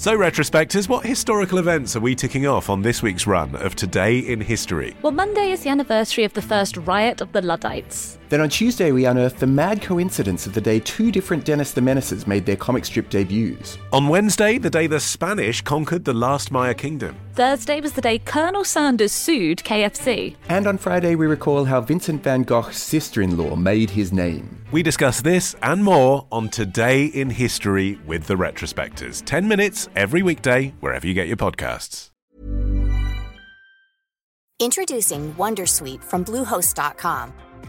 So, retrospectors, what historical events are we ticking off on this week's run of Today in History? Well, Monday is the anniversary of the first riot of the Luddites. Then on Tuesday, we unearthed the mad coincidence of the day two different Dennis the Menaces made their comic strip debuts. On Wednesday, the day the Spanish conquered the last Maya kingdom. Thursday was the day Colonel Sanders sued KFC. And on Friday, we recall how Vincent van Gogh's sister in law made his name. We discuss this and more on Today in History with the Retrospectors. 10 minutes every weekday, wherever you get your podcasts. Introducing Wondersuite from Bluehost.com.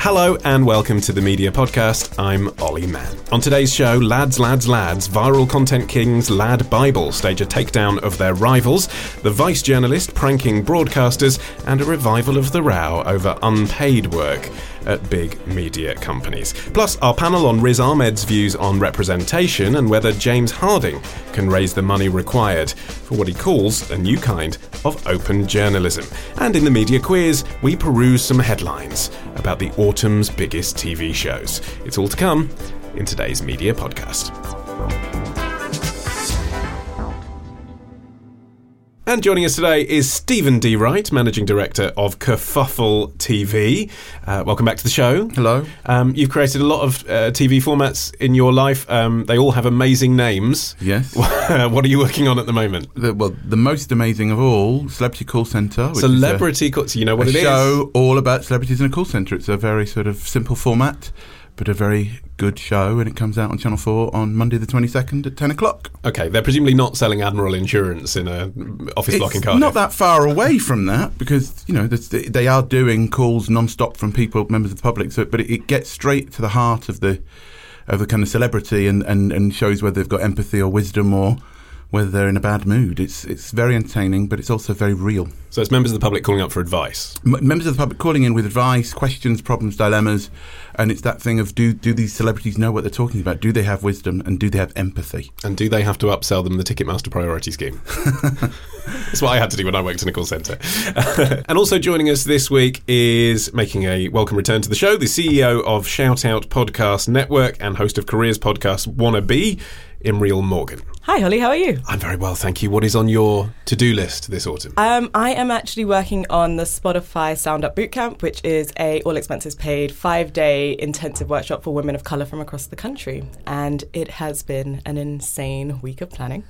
Hello and welcome to the Media Podcast. I'm Olly Mann. On today's show, Lads, Lads, Lads, viral content kings Lad Bible stage a takedown of their rivals, the vice journalist pranking broadcasters, and a revival of the row over unpaid work at big media companies. Plus, our panel on Riz Ahmed's views on representation and whether James Harding can raise the money required for what he calls a new kind of open journalism. And in the media quiz, we peruse some headlines about the autumn's biggest TV shows. It's all to come in today's media podcast. And joining us today is Steven D. Wright, Managing Director of Kerfuffle TV. Uh, welcome back to the show. Hello. Um, you've created a lot of uh, TV formats in your life. Um, they all have amazing names. Yes. what are you working on at the moment? The, well, the most amazing of all, Celebrity Call Centre. Celebrity a, Call. So you know what it is. show all about celebrities in a call centre. It's a very sort of simple format, but a very good show, and it comes out on Channel Four on Monday the twenty second at ten o'clock. Okay, they're presumably not selling Admiral Insurance in a office block in Cardiff. not that far away from that because you know they are doing calls non-stop from people, members of the public. So, but it, it gets straight to the heart of the of the kind of celebrity and, and, and shows whether they've got empathy or wisdom or whether they're in a bad mood. It's it's very entertaining, but it's also very real. So it's members of the public calling up for advice. M- members of the public calling in with advice, questions, problems, dilemmas, and it's that thing of do do these celebrities know what they're talking about? Do they have wisdom and do they have empathy? And do they have to upsell them the Ticketmaster Priority Scheme? That's what I had to do when I worked in a call centre. and also joining us this week is making a welcome return to the show, the CEO of ShoutOut Podcast Network and host of Careers Podcast Wanna Be, Imriel Morgan. Hi, Olly. How are you? I'm very well, thank you. What is on your to do list this autumn? Um, I am actually working on the Spotify Sound Up Bootcamp, which is a all expenses paid five intensive workshop for women of color from across the country, and it has been an insane week of planning.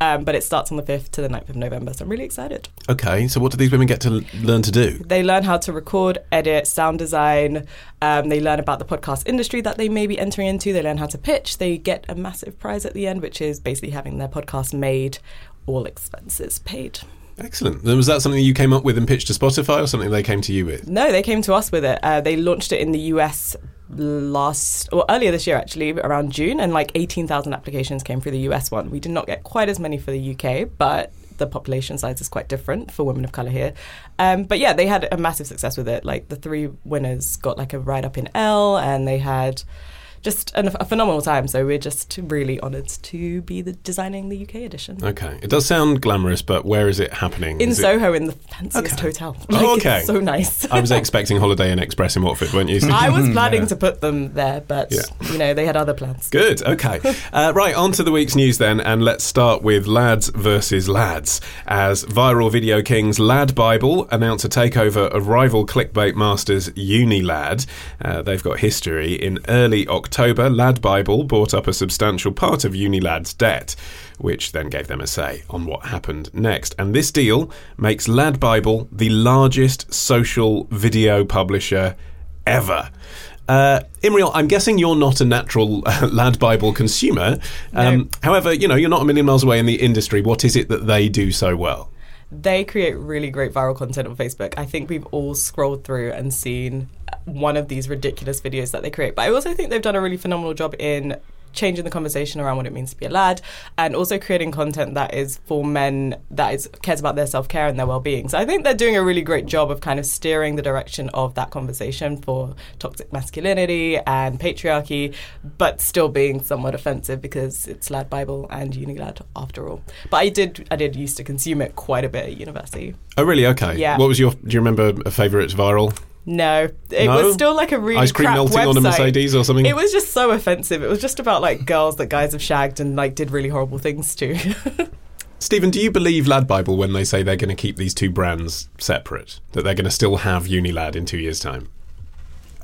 Um, but it starts on the fifth to the 9th of November, so I'm really excited. Okay, so what do these women get to l- learn to do? They learn how to record, edit, sound design. Um, they learn about the podcast industry that they may be entering into. They learn how to pitch. They get a massive prize at the end, which is basically having their podcast made, all expenses paid. Excellent. Then was that something you came up with and pitched to Spotify or something they came to you with? No, they came to us with it. Uh, they launched it in the US last, or earlier this year actually, around June, and like 18,000 applications came through the US one. We did not get quite as many for the UK, but the population size is quite different for women of color here. Um, but yeah, they had a massive success with it. Like the three winners got like a ride up in L, and they had just an, a phenomenal time. So we're just really honoured to be the, designing the UK edition. Okay. It does sound glamorous, but where is it happening? In Is it- Soho, in the fanciest Okay. hotel. Oh, okay. It's so nice. I was expecting Holiday Inn Express in Watford, weren't you? I was planning to put them there, but Yeah. you know they had other plans. Good. Okay. Uh, right. On to the week's news then, and let's start with lads versus lads. As viral video kings Lad Bible announce a takeover of rival clickbait masters Unilad. Uh, they've got history. In early October, Lad Bible bought up a substantial part of Unilad's debt, which then gave them a say on what happened next. And this deal makes Lad Bible the largest social video publisher ever. Uh, Imriel, I'm guessing you're not a natural uh, Lad Bible consumer. Um, However, you know, you're not a million miles away in the industry. What is it that they do so well? They create really great viral content on Facebook. I think we've all scrolled through and seen one of these ridiculous videos that they create. But I also think they've done a really phenomenal job in changing the conversation around what it means to be a lad and also creating content that is for men that is cares about their self-care and their well-being so i think they're doing a really great job of kind of steering the direction of that conversation for toxic masculinity and patriarchy but still being somewhat offensive because it's lad bible and unilad after all but i did i did used to consume it quite a bit at university Oh, really? Okay. Yeah. What was your? Do you remember a favourite viral? No it No? was still like a really Ice cream crap melting on a website. Mercedes or something? It was just so offensive. It was just about like girls that guys have shagged and like did really horrible things to. Steven, do you believe Lad Bible when they say they're going to keep these two brands separate? That they're going to still have Unilad in two years' time?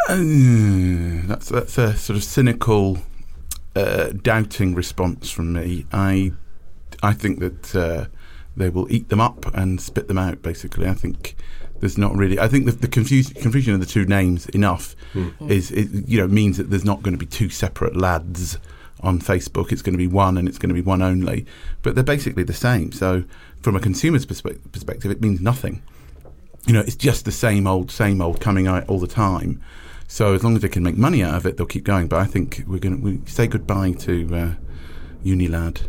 Uh, that's that's a sort of cynical, uh, doubting response from me. I I think that uh, they will eat them up and spit them out. Basically, I think there's not really. I think the, the confuse, confusion of the two names enough is, is you know means that there's not going to be two separate lads on Facebook. It's going to be one, and it's going to be one only. But they're basically the same. So from a consumer's perspe- perspective, it means nothing you know, it's just the same old, same old coming out all the time. So as long as they can make money out of it, they'll keep going. But I think we're going to we say goodbye to uh, Unilad.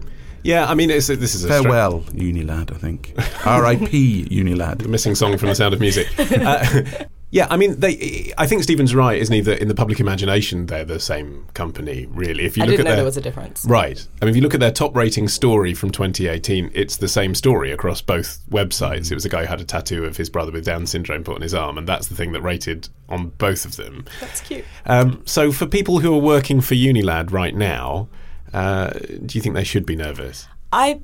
Yeah, I mean, it's, this is a stra- Farewell, Unilad. I think R.I.P. Unilad. The missing song from The Sound of Music. Uh, yeah, I mean, they. I think Steven's right, isn't he? That in the public imagination, they're the same company, really. If you I look didn't at know their, there was a difference. Right. I mean, if you look at their top rating story from 2018, it's the same story across both websites. It was a guy who had a tattoo of his brother with Down syndrome put on his arm, and that's the thing that rated on both of them. That's cute. Um, so, for people who are working for Unilad right now, uh, do you think they should be nervous? I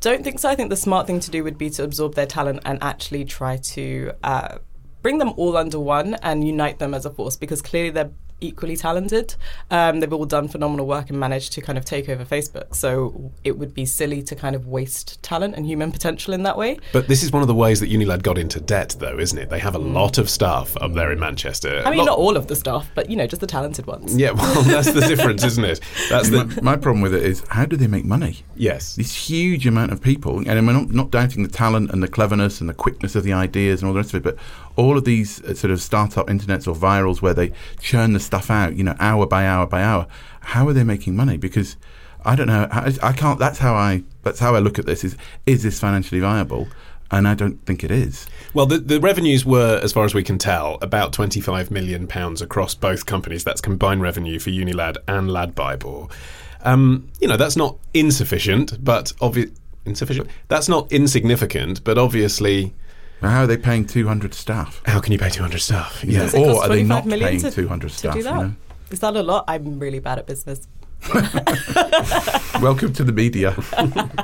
don't think so. I think the smart thing to do would be to absorb their talent and actually try to uh, bring them all under one and unite them as a force because clearly they're equally talented. Um, they've all done phenomenal work and managed to kind of take over Facebook. So it would be silly to kind of waste talent and human potential in that way. But this is one of the ways that Unilad got into debt, though, isn't it? They have a lot of staff up there in Manchester. I mean, Lot- not all of the staff, but you know, just the talented ones. Yeah, well, that's the difference, isn't it? That's my, the my problem with it is how do they make money? yes. This huge amount of people, and I'm not, not doubting the talent and the cleverness and the quickness of the ideas and all the rest of it, but all of these uh, sort of startup internets or virals where they churn the stuff out, you know, hour by hour by hour. How are they making money? Because I don't know. I, I can't. That's how I. That's how I look at this. Is is this financially viable? And I don't think it is. Well, the, the revenues were, as far as we can tell, about £25 million pounds across both companies. That's combined revenue for Unilad and Lad Bible. Um, you know, that's not insufficient, but obvi- insufficient. That's not insignificant, but obviously, How are they paying 200 staff? how can you pay 200 staff? Yeah. Does it Or cost are they not million paying to- 200 to staff? do you know? Is that a lot? I'm really bad at business. Welcome to the media.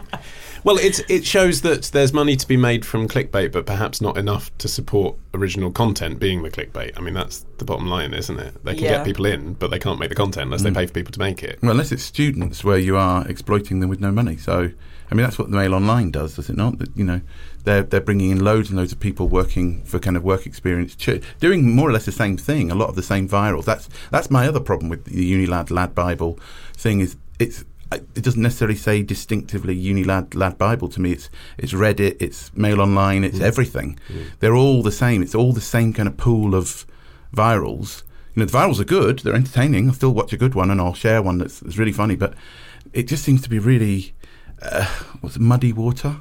Well, it's, it shows that there's money to be made from clickbait, but perhaps not enough to support original content being the clickbait. I mean, that's the bottom line, isn't it? They can Yeah. get people in, but they can't make the content unless they mm. pay for people to make it. Well, unless it's students where you are exploiting them with no money. So, I mean, that's what the Mail Online does, does it not? That you know, they're they're bringing in loads and loads of people working for kind of work experience, ch- doing more or less the same thing. A lot of the same virals. That's that's my other problem with the Unilad Lad Bible thing is it's. It doesn't necessarily say distinctively Unilad Lad Bible to me. It's it's Reddit, it's Mail Online, it's mm. everything. Mm. They're all the same. It's all the same kind of pool of virals. You know, the virals are good. They're entertaining. I'll still watch a good one, and I'll share one that's, that's really funny. But it just seems to be really uh, what's it, muddy water.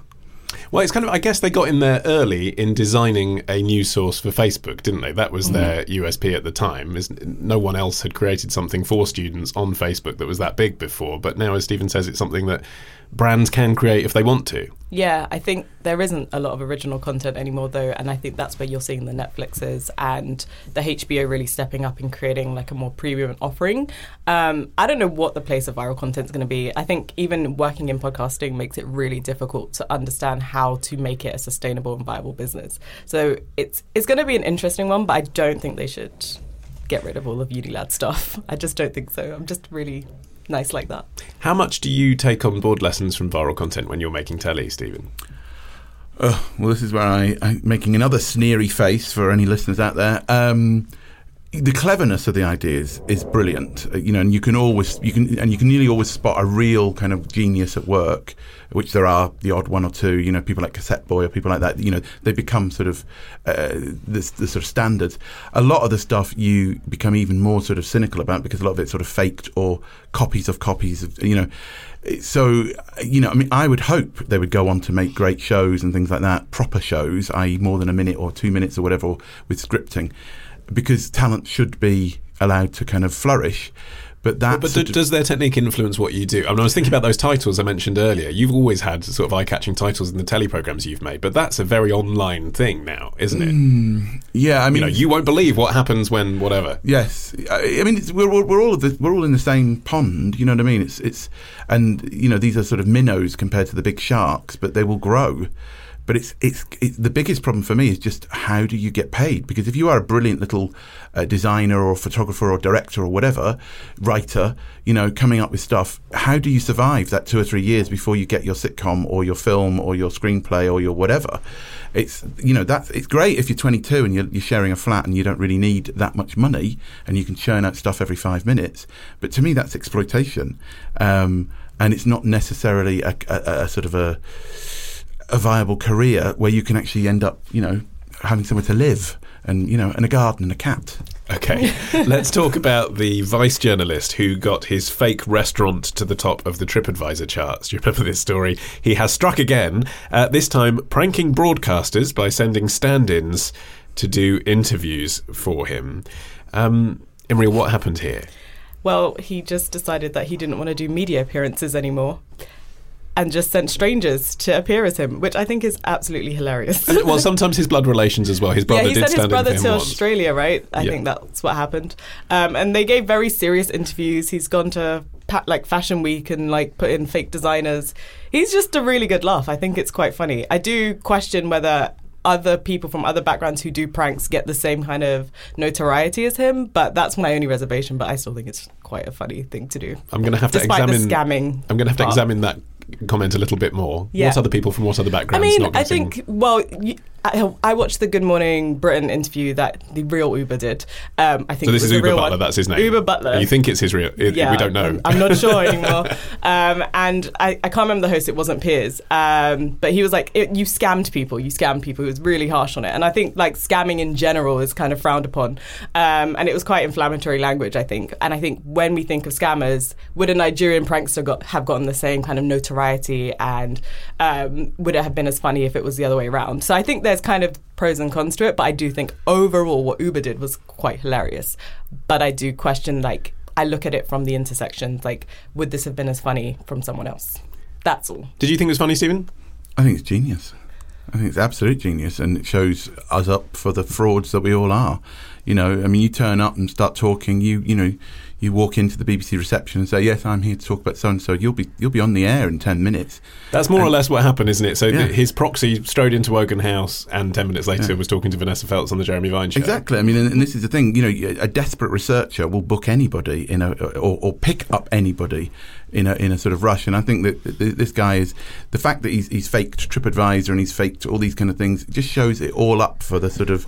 Well, it's kind of. I guess they got in there early in designing a new source for Facebook, didn't they? That was their USP at the time. Is no one else had created something for students on Facebook that was that big before. But now, as Steven says, it's something that brands can create if they want to. Yeah, I think there isn't a lot of original content anymore, though, and I think that's where you're seeing the Netflixes and the HBO really stepping up and creating like a more premium offering. Um, I don't know what the place of viral content is going to be. I think even working in podcasting makes it really difficult to understand how to make it a sustainable and viable business. So it's it's going to be an interesting one, but I don't think they should get rid of all of Unilad stuff. I just don't think so. I'm just really nice like that. How much do you take on board lessons from viral content when you're making telly, Steven? Oh, well, this is where I, I'm making another sneery face for any listeners out there. Um, the cleverness of the ideas is brilliant, uh, you know, and you can always you can and you can nearly always spot a real kind of genius at work, which there are the odd one or two, you know, people like Cassetteboy or people like that. You know, they become sort of uh, the, the sort of standards. A lot of the stuff you become even more sort of cynical about because a lot of it's sort of faked or copies of copies of, you know. So, you know, I mean, I would hope they would go on to make great shows and things like that, proper shows, i.e., more than a minute or two minutes or whatever with scripting because talent should be allowed to kind of flourish. But that. But, but does their technique influence what you do? I mean, I was thinking about those titles I mentioned earlier. You've always had sort of eye-catching titles in the telly programs you've made, but that's a very online thing now, isn't it? Mm, yeah, I mean, you, know, you won't believe what happens when whatever. Yes, I mean, we're, we're all the, we're all in the same pond. You know what I mean? It's it's and you know these are sort of minnows compared to the big sharks, but they will grow. But it's, it's, it's the biggest problem for me is just how do you get paid? Because if you are a brilliant little uh, designer or photographer or director or whatever, writer, you know, coming up with stuff, how do you survive that two or three years before you get your sitcom or your film or your screenplay or your whatever? It's you know that's it's great if you're 22 and you're, you're sharing a flat and you don't really need that much money and you can churn out stuff every five minutes. But to me, that's exploitation, um, and it's not necessarily a, a, a sort of a a viable career where you can actually end up, you know, having somewhere to live and you know and a garden and a cat. Okay, let's talk about the vice journalist who got his fake restaurant to the top of the TripAdvisor charts. Do you remember this story? He has struck again, uh, this time pranking broadcasters by sending stand ins to do interviews for him. Um, Imri, what happened here? Well, he just decided that he didn't want to do media appearances anymore and just sent strangers to appear as him, which I think is absolutely hilarious. well, sometimes his blood relations as well. His brother yeah, he did sent his brother to once. Australia, right? I yeah. think that's what happened. Um, and they gave very serious interviews. He's gone to like Fashion Week and like put in fake designers. He's just a really good laugh. I think it's quite funny. I do question whether other people from other backgrounds who do pranks get the same kind of notoriety as him, but that's my only reservation. But I still think it's quite a funny thing to do. I'm going to have to examine the scamming. I'm going to have to part. examine that comment a little bit more. Yeah. What other people from what other backgrounds? I mean, I think well. I, I, watched the Good Morning Britain interview that the real Oobah did. Um, I think so. This is Oobah Butler. One. That's his name. Oobah Butler. You think it's his real? It, yeah, we don't know. I'm, I'm not sure anymore. um, and I, I, can't remember the host. It wasn't Piers, um, but he was like, it, "You scammed people. You scammed people." He was really harsh on it, and I think like scamming in general is kind of frowned upon. Um, and it was quite inflammatory language, I think. And I think when we think of scammers, would a Nigerian prankster got, have gotten the same kind of notoriety, and um, would it have been as funny if it was the other way around? So I think there's kind of pros and cons to it, but I do think overall what Oobah did was quite hilarious. But I do question, like, I look at it from the intersections, like, would this have been as funny from someone else? That's all. Did you think it was funny, Steven? I think it's genius. I think it's absolute genius, and it shows us up for the frauds that we all are. You know, I mean, you turn up and start talking. You, you know, you walk into the BBC reception and say, "Yes, I'm here to talk about so and so." You'll be you'll be on the air in ten minutes. That's more and, or less what happened, isn't it? So yeah. the, his proxy strode into Wogan House, and ten minutes later yeah. was talking to Vanessa Feltz on the Jeremy Vine show. Exactly. I mean, and, and, this is the thing. You know, a desperate researcher will book anybody in a or, or pick up anybody in a in a sort of rush. And I think that this guy is the fact that he's he's faked TripAdvisor and he's faked all these kind of things just shows it all up for the sort of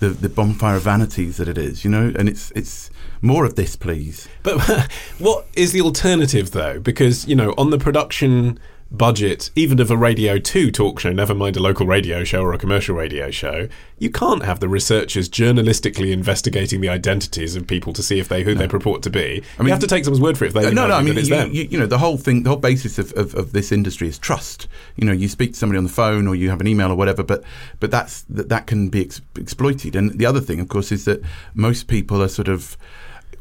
the, the bonfire of vanities that it is, you know, and it's it's more of this, please. But what is the alternative, though? Because you know, on the production budget, even of a Radio 2 talk show, never mind a local radio show or a commercial radio show, you can't have the researchers journalistically investigating the identities of people to see if they who no. they purport to be. I mean, you have to take someone's word for it if they no, no, I mean, you. You, you, know, the whole thing, the whole basis of, of, of, this industry is trust. You know, you speak to somebody on the phone or you have an email or whatever, but but that's that, that can be ex- exploited. And the other thing, of course, is that most people are sort of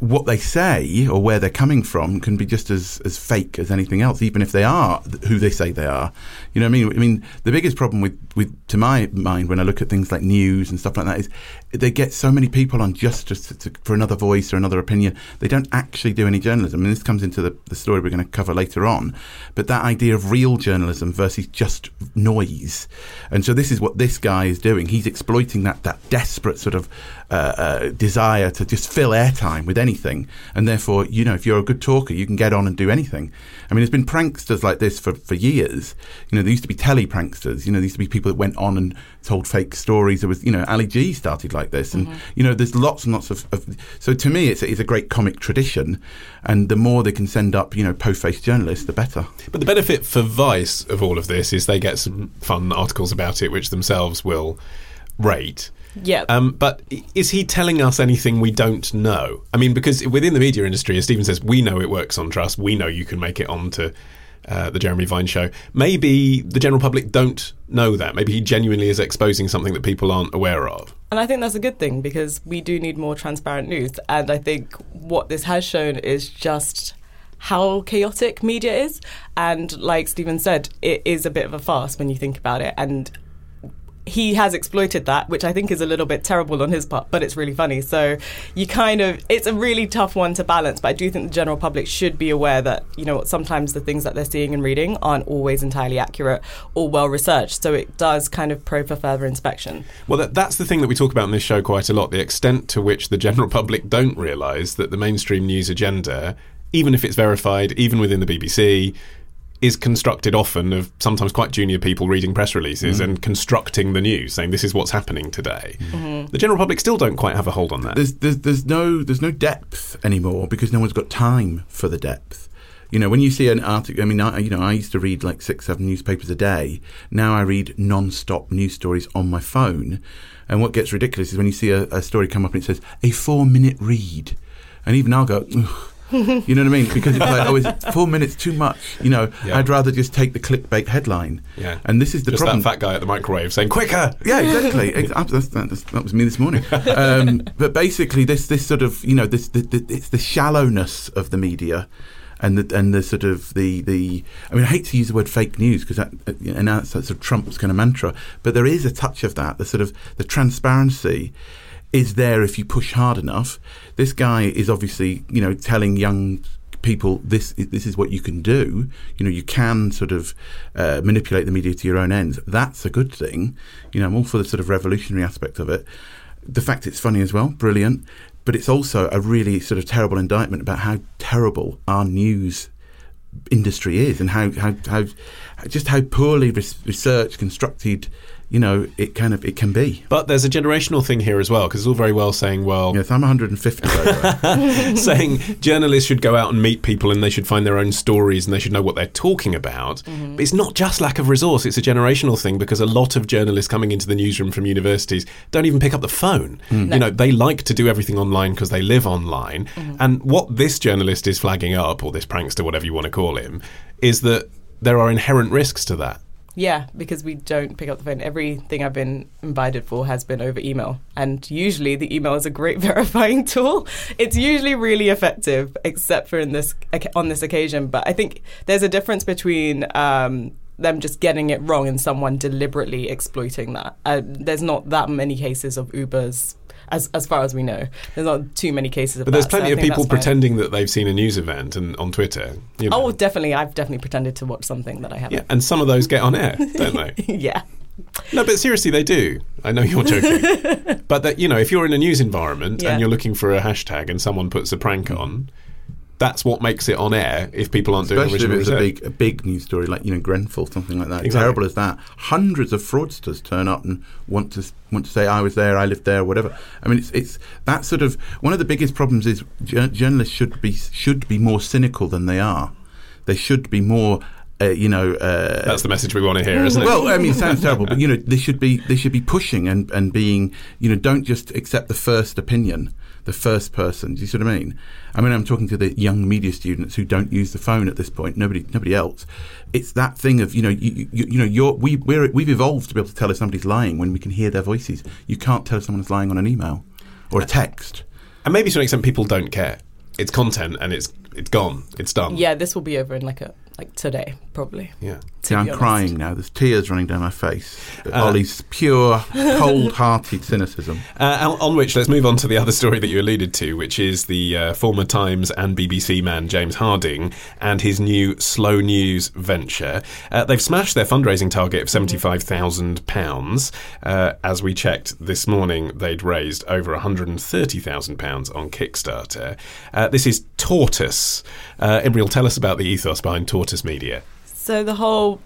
what they say or where they're coming from can be just as, as fake as anything else, even if they are who they say they are. You know what I mean? I mean, the biggest problem with, with, to my mind, when I look at things like news and stuff like that, is they get so many people on just, just to, for another voice or another opinion. They don't actually do any journalism. And this comes into the, the story we're going to cover later on. But that idea of real journalism versus just noise. And so this is what this guy is doing. He's exploiting that, that desperate sort of uh, uh, desire to just fill airtime with anything. And therefore, you know, if you're a good talker, you can get on and do anything. I mean, there's been pranksters like this for, for years. You know, there used to be telly pranksters. You know, there used to be people that went on and told fake stories. There was, you know, Ali G started like this. And, you know, there's lots and lots of, of so to me, it's, a- it's a great comic tradition. And the more they can send up, you know, po-faced journalists, the better. But the benefit for Vice of all of this is they get some fun articles about it, which themselves will rate. Yeah. Um, but is he telling us anything we don't know? I mean, because within the media industry, as Steven says, we know it works on trust. We know you can make it onto uh, the Jeremy Vine show. Maybe the general public don't know that. Maybe he genuinely is exposing something that people aren't aware of. And I think that's a good thing because we do need more transparent news. And I think what this has shown is just how chaotic media is. And like Steven said, it is a bit of a farce when you think about it. And he has exploited that, which I think is a little bit terrible on his part, but it's really funny. So you kind of, it's a really tough one to balance. But I do think the general public should be aware that, you know, sometimes the things that they're seeing and reading aren't always entirely accurate or well researched. So it does kind of probe for further inspection. Well, that, that's the thing that we talk about in this show quite a lot the extent to which the general public don't realise that the mainstream news agenda, even if it's verified, even within the BBC, is constructed often of sometimes quite junior people reading press releases mm-hmm. and constructing the news, saying this is what's happening today. Mm-hmm. The general public still don't quite have a hold on that. there's, there's there's no there's no depth anymore because no one's got time for the depth. You know, when you see an article, I mean, I, you know, I used to read like six, seven newspapers a day. Now I read non-stop news stories on my phone, and what gets ridiculous is when you see a, a story come up and it says a four-minute read, and even I'll go. "Ugh." You know what I mean? Because it's like, oh, four minutes too much? You know, Yeah. I'd rather just take the clickbait headline. Yeah. And this is the Just problem. that fat guy at the microwave saying, quicker! Yeah, exactly. That's, that's, that was me this morning. Um, but basically, this this sort of you know this the, the, it's the shallowness of the media. And the, and the sort of the, the I mean I hate to use the word fake news because that and now it's that sort of Trump's kind of mantra, but there is a touch of that. The sort of the transparency is there if you push hard enough. This guy is obviously you know telling young people this this is what you can do. You know, you can sort of uh, manipulate the media to your own ends. That's a good thing. You know, I'm all for the sort of revolutionary aspect of it. The fact it's funny as well, brilliant. But it's also a really sort of terrible indictment about how terrible our news industry is and how how, how just how poorly res- researched, constructed, you know, it kind of it can be. But there's a generational thing here as well, because it's all very well saying, well, Yes, I'm 150. by the way. saying journalists should go out and meet people and they should find their own stories and they should know what they're talking about. Mm-hmm. But it's not just lack of resource, it's a generational thing because a lot of journalists coming into the newsroom from universities don't even pick up the phone. Mm. You know, they like to do everything online because they live online. Mm-hmm. And what this journalist is flagging up, or this prankster, whatever you want to call him, is that there are inherent risks to that. Yeah, because we don't pick up the phone. Everything I've been invited for has been over email. And usually the email is a great verifying tool. It's usually really effective, except for in this on this occasion. But I think there's a difference between um, them just getting it wrong and someone deliberately exploiting that. Uh, there's not that many cases of Oobahs. As, as far as we know, there's not too many cases of But there's that, so plenty I of people pretending that they've seen a news event and on Twitter. You know. Oh, definitely. I've definitely pretended to watch something that I haven't. yeah, and some of those get on air, don't they? yeah. No, but seriously, they do. I know you're joking, but that you know, if you're in a news environment Yeah. and you're looking for a hashtag and someone puts a prank on, that's what makes it on air. If people aren't doing Especially if original it's a big, a big news story like you know Grenfell, something like that. Exactly. Terrible as that. Hundreds of fraudsters turn up and want to want to say I was there, I lived there, whatever. I mean, it's it's that sort of one of the biggest problems is jour- journalists should be should be more cynical than they are. They should be more. Uh, you know, uh, That's the message we want to hear, isn't it? well, I mean, it sounds terrible, but you know, they should be they should be pushing and, and being, you know, don't just accept the first opinion, the first person. Do you see what I mean? I mean, I'm talking to the young media students who don't use the phone at this point. Nobody, nobody else. It's that thing of you know, you, you, you know, you're, we we're, we've evolved to be able to tell if somebody's lying when we can hear their voices. You can't tell if someone's lying on an email or a text. and maybe to an extent, people don't care. It's content, and it's it's gone. It's done. Yeah, this will be over in like a like today, probably. Yeah. Be I'm honest. crying now. There's tears running down my face. Uh, Olly's pure, cold-hearted cynicism. Uh, on- which, let's move on to the other story that you alluded to, which is the uh, former Times and BBC man James Harding and his new slow news venture. Uh, they've smashed their fundraising target of £75,000. Uh, as we checked this morning, they'd raised over £130,000 on Kickstarter. Uh, this is Tortoise. Uh, Imriel, tell us about the ethos behind Tortoise Media. So the whole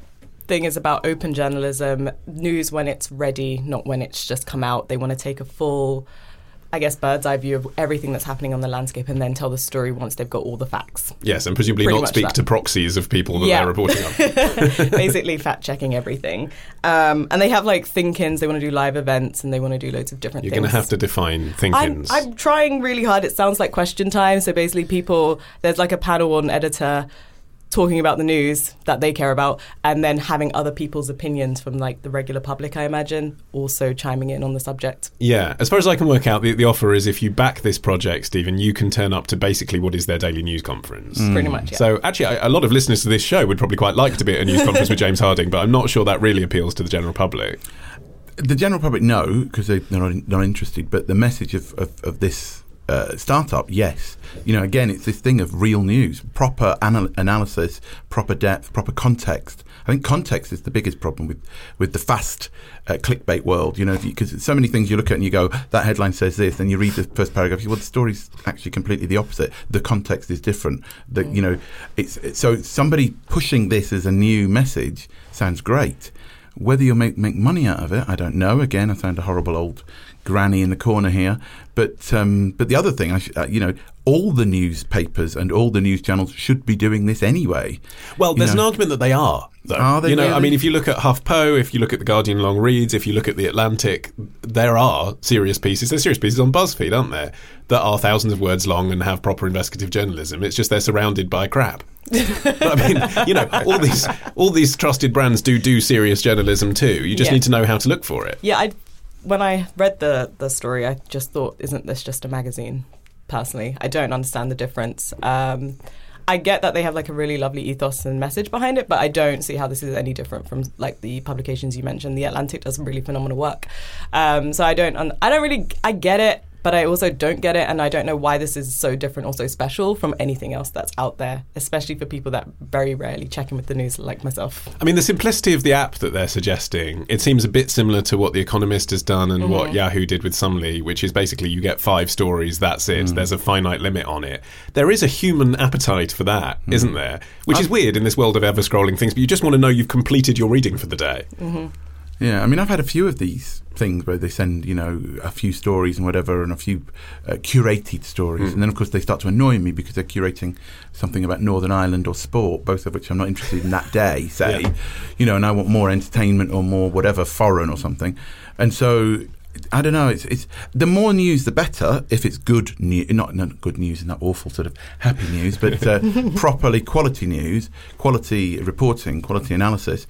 thing is about open journalism, news when it's ready, not when it's just come out. They want to take a full, I guess, bird's eye view of everything that's happening on the landscape and then tell the story once they've got all the facts. Yes, and presumably Pretty not speak that. to proxies of people that Yeah. they're reporting on. Basically, fact checking everything. Um, and they have like think-ins. They want to do live events and they want to do loads of different things. You're going to have to define I'm. I'm trying really hard. It sounds like question time. So basically, people there's like a panel or an editor talking about the news that they care about, and then having other people's opinions from like the regular public. I imagine also chiming in on the subject. Yeah, as far as I can work out, the, the offer is if you back this project, Steven, you can turn up to basically what is their daily news conference. Mm. Pretty much. Yeah. So, actually, I- a lot of listeners to this show would probably quite like to be at a news conference with James Harding, but I'm not sure that really appeals to the general public. The general public know because they, they're not, not interested. But the message of, of, of this uh, startup, yes, you know, again, it's this thing of real news, proper anal- analysis, proper depth, proper context. I think context is the biggest problem with with the fast uh, clickbait world. You know, because so many things you look at and you go, that headline says this, and you read the first paragraph. You, well, the story's actually completely the opposite. The context is different. The you know, it's, it's so somebody pushing this as a new message sounds great. Whether you'll make, make money out of it, I don't know. Again, I sound a horrible old granny in the corner here. But um, but the other thing, I sh- uh, you know, all the newspapers and all the news channels should be doing this anyway. Well, You there's know. an argument that they are. Though. Are they You know, I mean, if you look at HuffPo, if you look at the Guardian long reads, if you look at the Atlantic, there are serious pieces. There's serious pieces on BuzzFeed, aren't there? That are thousands of words long and have proper investigative journalism. It's just they're surrounded by crap. but I mean, you know, all these all these trusted brands do do serious journalism too. You just Yeah. need to know how to look for it. Yeah, I when I read the the story, I just thought, isn't this just a magazine? Personally, I don't understand the difference. Um, I get that they have like a really lovely ethos and message behind it, but I don't see how this is any different from like the publications you mentioned. The Atlantic does some really phenomenal work, um, so I don't, I don't really, I get it, but I also don't get it, and I don't know why this is so different or so special from anything else that's out there, especially for people that very rarely check in with the news like myself. I mean, the simplicity of the app that they're suggesting, it seems a bit similar to what The Economist has done and what mm-hmm. Yahoo did with Summly, which is basically you get five stories, that's it. Mm. There's a finite limit on it. There is a human appetite for that, mm. not there? Which is weird in this world of ever scrolling things, but you just want to know you've completed your reading for the day. Mm-hmm. Yeah, I mean, I've had a few of these things where they send, you know, a few stories and whatever, and a few uh, curated stories, and then of course they start to annoy me because they're curating something about Northern Ireland or sport, both of which I'm not interested in that day, say, Yeah. you know, and I want more entertainment or more whatever foreign or something, and so. I don't know. It's it's the more news, the better. If it's good news, not not good news, not awful sort of happy news, but uh, properly quality news, quality reporting, quality analysis.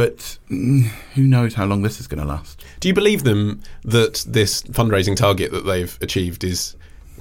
But mm, who knows how long this is going to last? Do you believe them that this fundraising target that they've achieved is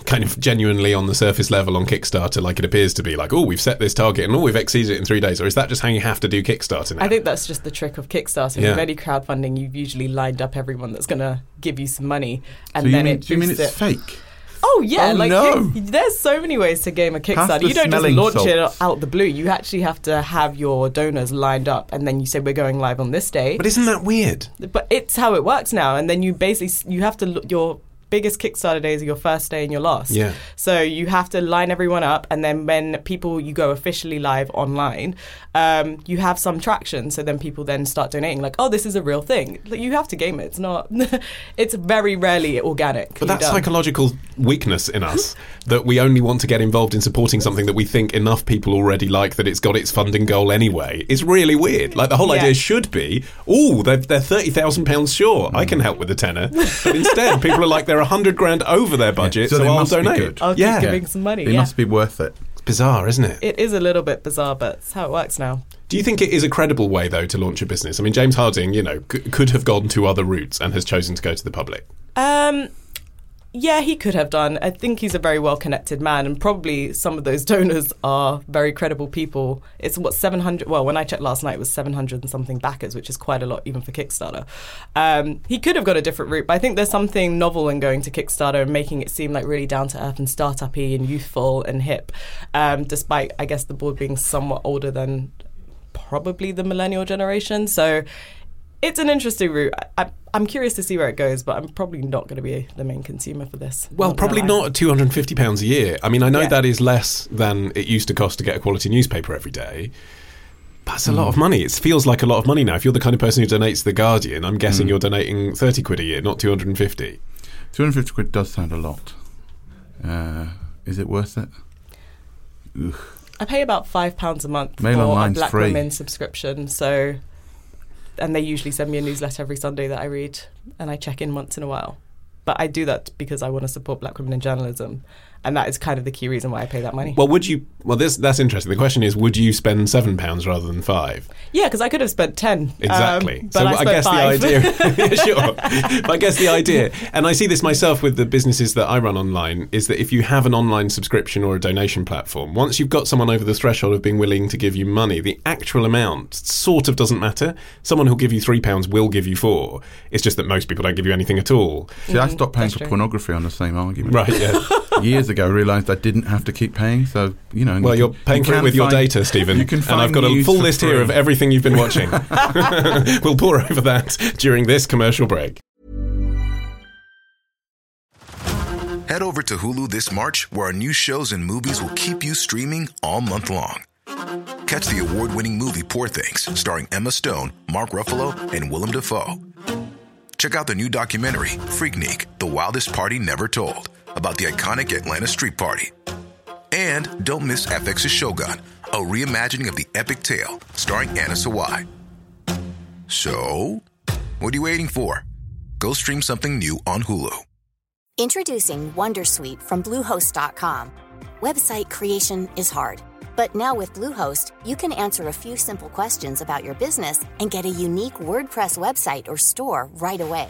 kind of genuinely on the surface level on Kickstarter, like it appears to be? Like, oh, we've set this target and oh, we've exceeded it in three days, or is that just how you have to do Kickstarter now? I think that's just the trick of Kickstarter. Yeah. With any crowdfunding, you've usually lined up everyone that's going to give you some money, and so you then mean, it do you mean it's it. fake? Oh yeah, Oh, like no. Kick- there's so many ways to game a Kickstarter. You don't just launch it out the blue. You actually have to have your donors lined up, and then you say we're going live on this day. but isn't that weird? But it's how it works now, and then you basically you have to look your biggest Kickstarter days are your first day and your last. Yeah. So you have to line everyone up, and then when people you go officially live online, um, you have some traction. So then people then start donating, like, oh, this is a real thing. Like, you have to game it. It's not. it's very rarely organic. But that psychological weakness in us that we only want to get involved in supporting something that we think enough people already like that it's got its funding goal anyway is really weird. Like the whole Yeah. idea should be, oh, they're, they're thirty thousand pounds short. I can help with the tenner. But instead, people are like they're a hundred grand over their budget, So so, they I'll must be donate. good. I'll keep yeah, giving some money. It yeah. must be worth it. it's bizarre, isn't it? It is a little bit bizarre, but it's how it works now. Do you think it is a credible way though to launch a business? I mean, James Harding, you know, c- could have gone to other routes and has chosen to go to the public. Um, Yeah, he could have done. I think he's a very well connected man, and probably some of those donors are very credible people. It's what 700, well, when I checked last night, it was 700 and something backers, which is quite a lot even for Kickstarter. Um, he could have got a different route, but I think there's something novel in going to Kickstarter and making it seem like really down to earth and startup y and youthful and hip, um, despite, I guess, the board being somewhat older than probably the millennial generation. So it's an interesting route. I, am curious to see where it goes, but I'm probably not going to be the main consumer for this. Well, probably not at £250 a year. I mean, I know Yeah. that is less than it used to cost to get a quality newspaper every day. But it's a lot of money. It feels like a lot of money now. If you're the kind of person who donates to The Guardian, I'm guessing you're donating 30 quid a year, not 250 Two hundred fifty quid does sound a lot. Uh, is it worth it? Ugh. I pay about five pounds a month Mail for a Black free. Women subscription. So, and they usually send me a newsletter every Sunday that I read, and I check in once in a while. But I do that because I want to support Black women in journalism, and that is kind of the key reason why I pay that money. Well, would you? Well, this that's interesting. The question is, would you spend seven pounds rather than five? yeah, because I could have spent ten. Exactly. um, so but I, I, spent guess five. the idea, Yeah, sure. But I guess the idea, and I see this myself with the businesses that I run online, is that if you have an online subscription or a donation platform, once you've got someone over the threshold of being willing to give you money, the actual amount sort of doesn't matter. Someone who'll give you three pounds will give you four. It's just that most people don't give you anything at all. See, I stopped paying that's for true. pornography on the same argument. Right? Yeah. Years ago, I realised I didn't have to keep paying. So you know. Well, you you're can- paying you for it can with your data, Steven. You can and I've got a full for list here of everything you've been watching. we'll pour over that during this commercial break. Head over to Hulu this March, where our new shows and movies will keep you streaming all month long. Catch the award winning movie Poor Things, starring Emma Stone, Mark Ruffalo, and Willem Dafoe. Check out the new documentary, Freaknik The Wildest Party Never Told, about the iconic Atlanta Street Party. And don't miss FX's Shogun, a reimagining of the epic tale, starring Anna Sawai. So, what are you waiting for? Go stream something new on Hulu. Introducing Wondersuite from Bluehost.com. Website creation is hard, but now with Bluehost, you can answer a few simple questions about your business and get a unique WordPress website or store right away.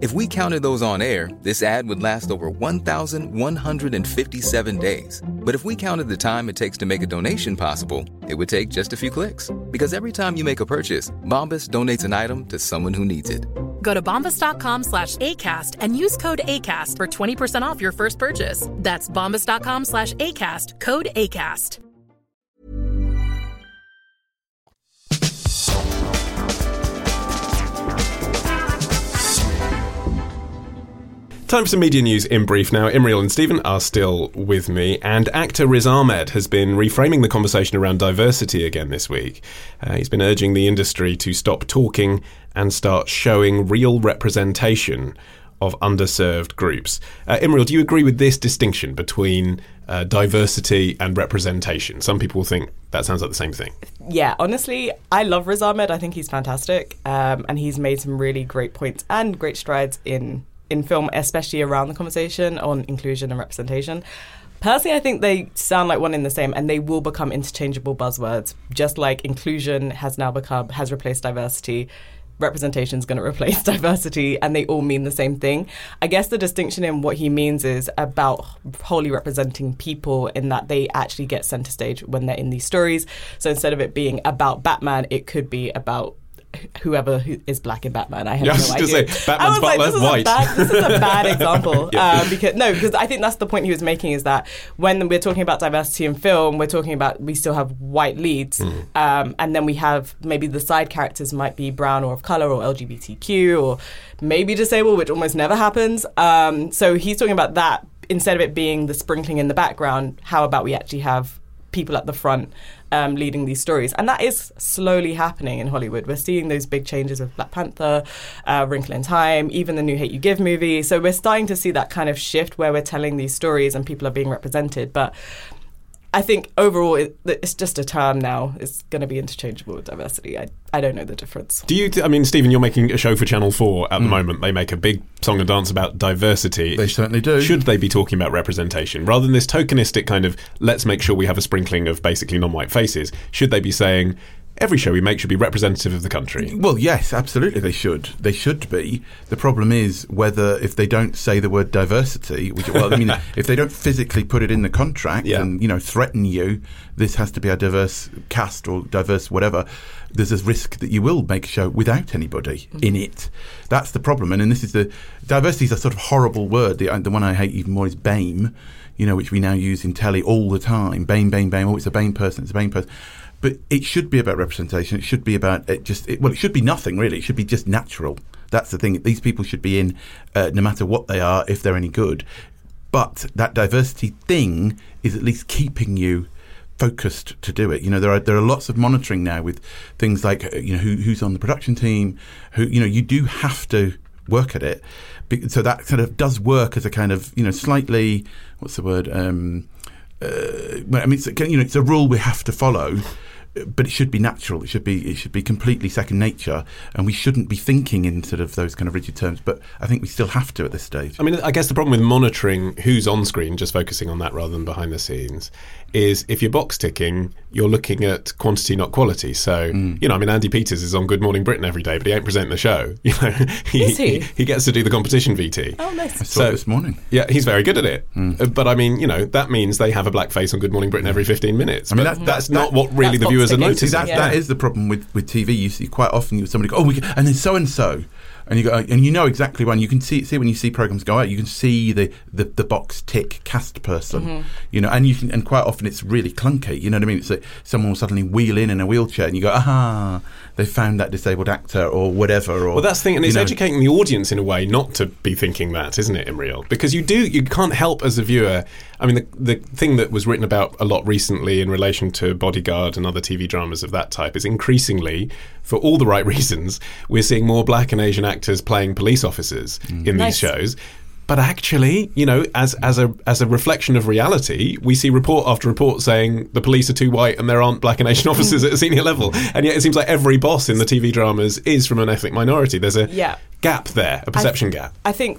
If we counted those on air, this ad would last over 1,157 days. But if we counted the time it takes to make a donation possible, it would take just a few clicks. Because every time you make a purchase, Bombas donates an item to someone who needs it. Go to bombas.com slash ACAST and use code ACAST for 20% off your first purchase. That's bombas.com slash ACAST, code ACAST. Time for some media news in brief now. Imriel and Steven are still with me, and actor Riz Ahmed has been reframing the conversation around diversity again this week. Uh, he's been urging the industry to stop talking and start showing real representation of underserved groups. Uh, Imriel, do you agree with this distinction between uh, diversity and representation? Some people think that sounds like the same thing. yeah, honestly, I love Riz Ahmed. I think he's fantastic, um, and he's made some really great points and great strides in in film, especially around the conversation on inclusion and representation. Personally, I think they sound like one in the same, and they will become interchangeable buzzwords, just like inclusion has now become has replaced diversity. Representation is going to replace diversity, and they all mean the same thing. I guess the distinction in what he means is about wholly representing people in that they actually get center stage when they're in these stories. So instead of it being about Batman, it could be about whoever who is black in Batman. I have Yeah, I no was gonna idea. say, Batman's I was like, this is white. A bad, this is a bad example. Yeah. um, because no, because I think that's the point he was making is that when we're talking about diversity in film, we're talking about we still have white leads, Hmm. um, and then we have maybe the side characters might be brown or of color or LGBTQ or maybe disabled, which almost never happens. Um, so he's talking about that instead of it being the sprinkling in the background. How about we actually have people at the front um, leading these stories. And that is slowly happening in Hollywood. We're seeing those big changes with Black Panther, uh, Wrinkle in Time, even the new Hate You Give movie. So we're starting to see that kind of shift where we're telling these stories and people are being represented. But I think overall it, it's just a term now. It's going to be interchangeable with diversity. I, I don't know the difference. Do you? Th- I mean, Steven, you're making a show for Channel Four at the moment. They make a big song and dance about diversity. Mm. They certainly do. Should they be talking about representation rather than this tokenistic kind of let's make sure we have a sprinkling of basically non-white faces? Should they be saying every show we make should be representative of the country? Well, yes, absolutely, they should. They should be. The problem is whether if they don't say the word diversity, which, well, I mean, if they don't physically put it in the contract Yeah. and you know threaten you, this has to be a diverse cast or diverse whatever. There's a risk that you will make a show without anybody mm-hmm. in it. That's the problem, and, and this is the diversity is a sort of horrible word. The, the one I hate even more is BAME, you know, which we now use in telly all the time. BAME, BAME, BAME. Oh, it's a BAME person. It's a BAME person. But it should be about representation. It should be about it just. It, well, it should be nothing really. It should be just natural. That's the thing. These people should be in, uh, no matter what they are, if they're any good. But that diversity thing is at least keeping you focused to do it. You know, there are there are lots of monitoring now with things like uh, you know who, who's on the production team. Who you know you do have to work at it. So that kind of does work as a kind of you know slightly what's the word. Um, uh, I mean, it's, you know, it's a rule we have to follow, but it should be natural. It should be it should be completely second nature, and we shouldn't be thinking in sort of those kind of rigid terms. But I think we still have to at this stage. I mean, I guess the problem with monitoring who's on screen, just focusing on that rather than behind the scenes, is if you're box ticking, you're looking at quantity, not quality. So, Mm. you know, I mean, Andy Peters is on Good Morning Britain every day, but he ain't presenting the show. You know, he, Is he? he gets to do the competition VT. Oh, nice. I saw it this morning. Yeah, he's very good at it. Uh, But I mean, you know, that means they have a black face on Good Morning Britain every 15 minutes. I mean, But that- that's that- not what really that's the viewers are box noticing. ticking. See, that, Yeah. that is the problem with, with TV. You see quite often you somebody go, oh, we can, and then so and so, and you go, and you know exactly when you can see see when you see programs go out, you can see the, the, the box tick cast person, Mm-hmm. you know, and you can, and quite often it's really clunky. You know what I mean? It's like someone will suddenly wheel in in a wheelchair, and you go, aha, they found that disabled actor or whatever. Or Well, that's the thing, and it's know. educating the audience in a way not to be thinking that, isn't it, Imriel? Because you do, you can't help as a viewer. I mean, the, the thing that was written about a lot recently in relation to Bodyguard and other TV dramas of that type is increasingly, for all the right reasons, we're seeing more black and Asian actors playing police officers Mm. in Nice. these shows. But actually, you know, as as a as a reflection of reality, we see report after report saying the police are too white and there aren't black and Asian officers at a senior level. And yet, it seems like every boss in the TV dramas is from an ethnic minority. There's a Yeah. gap there, a perception I, gap. I think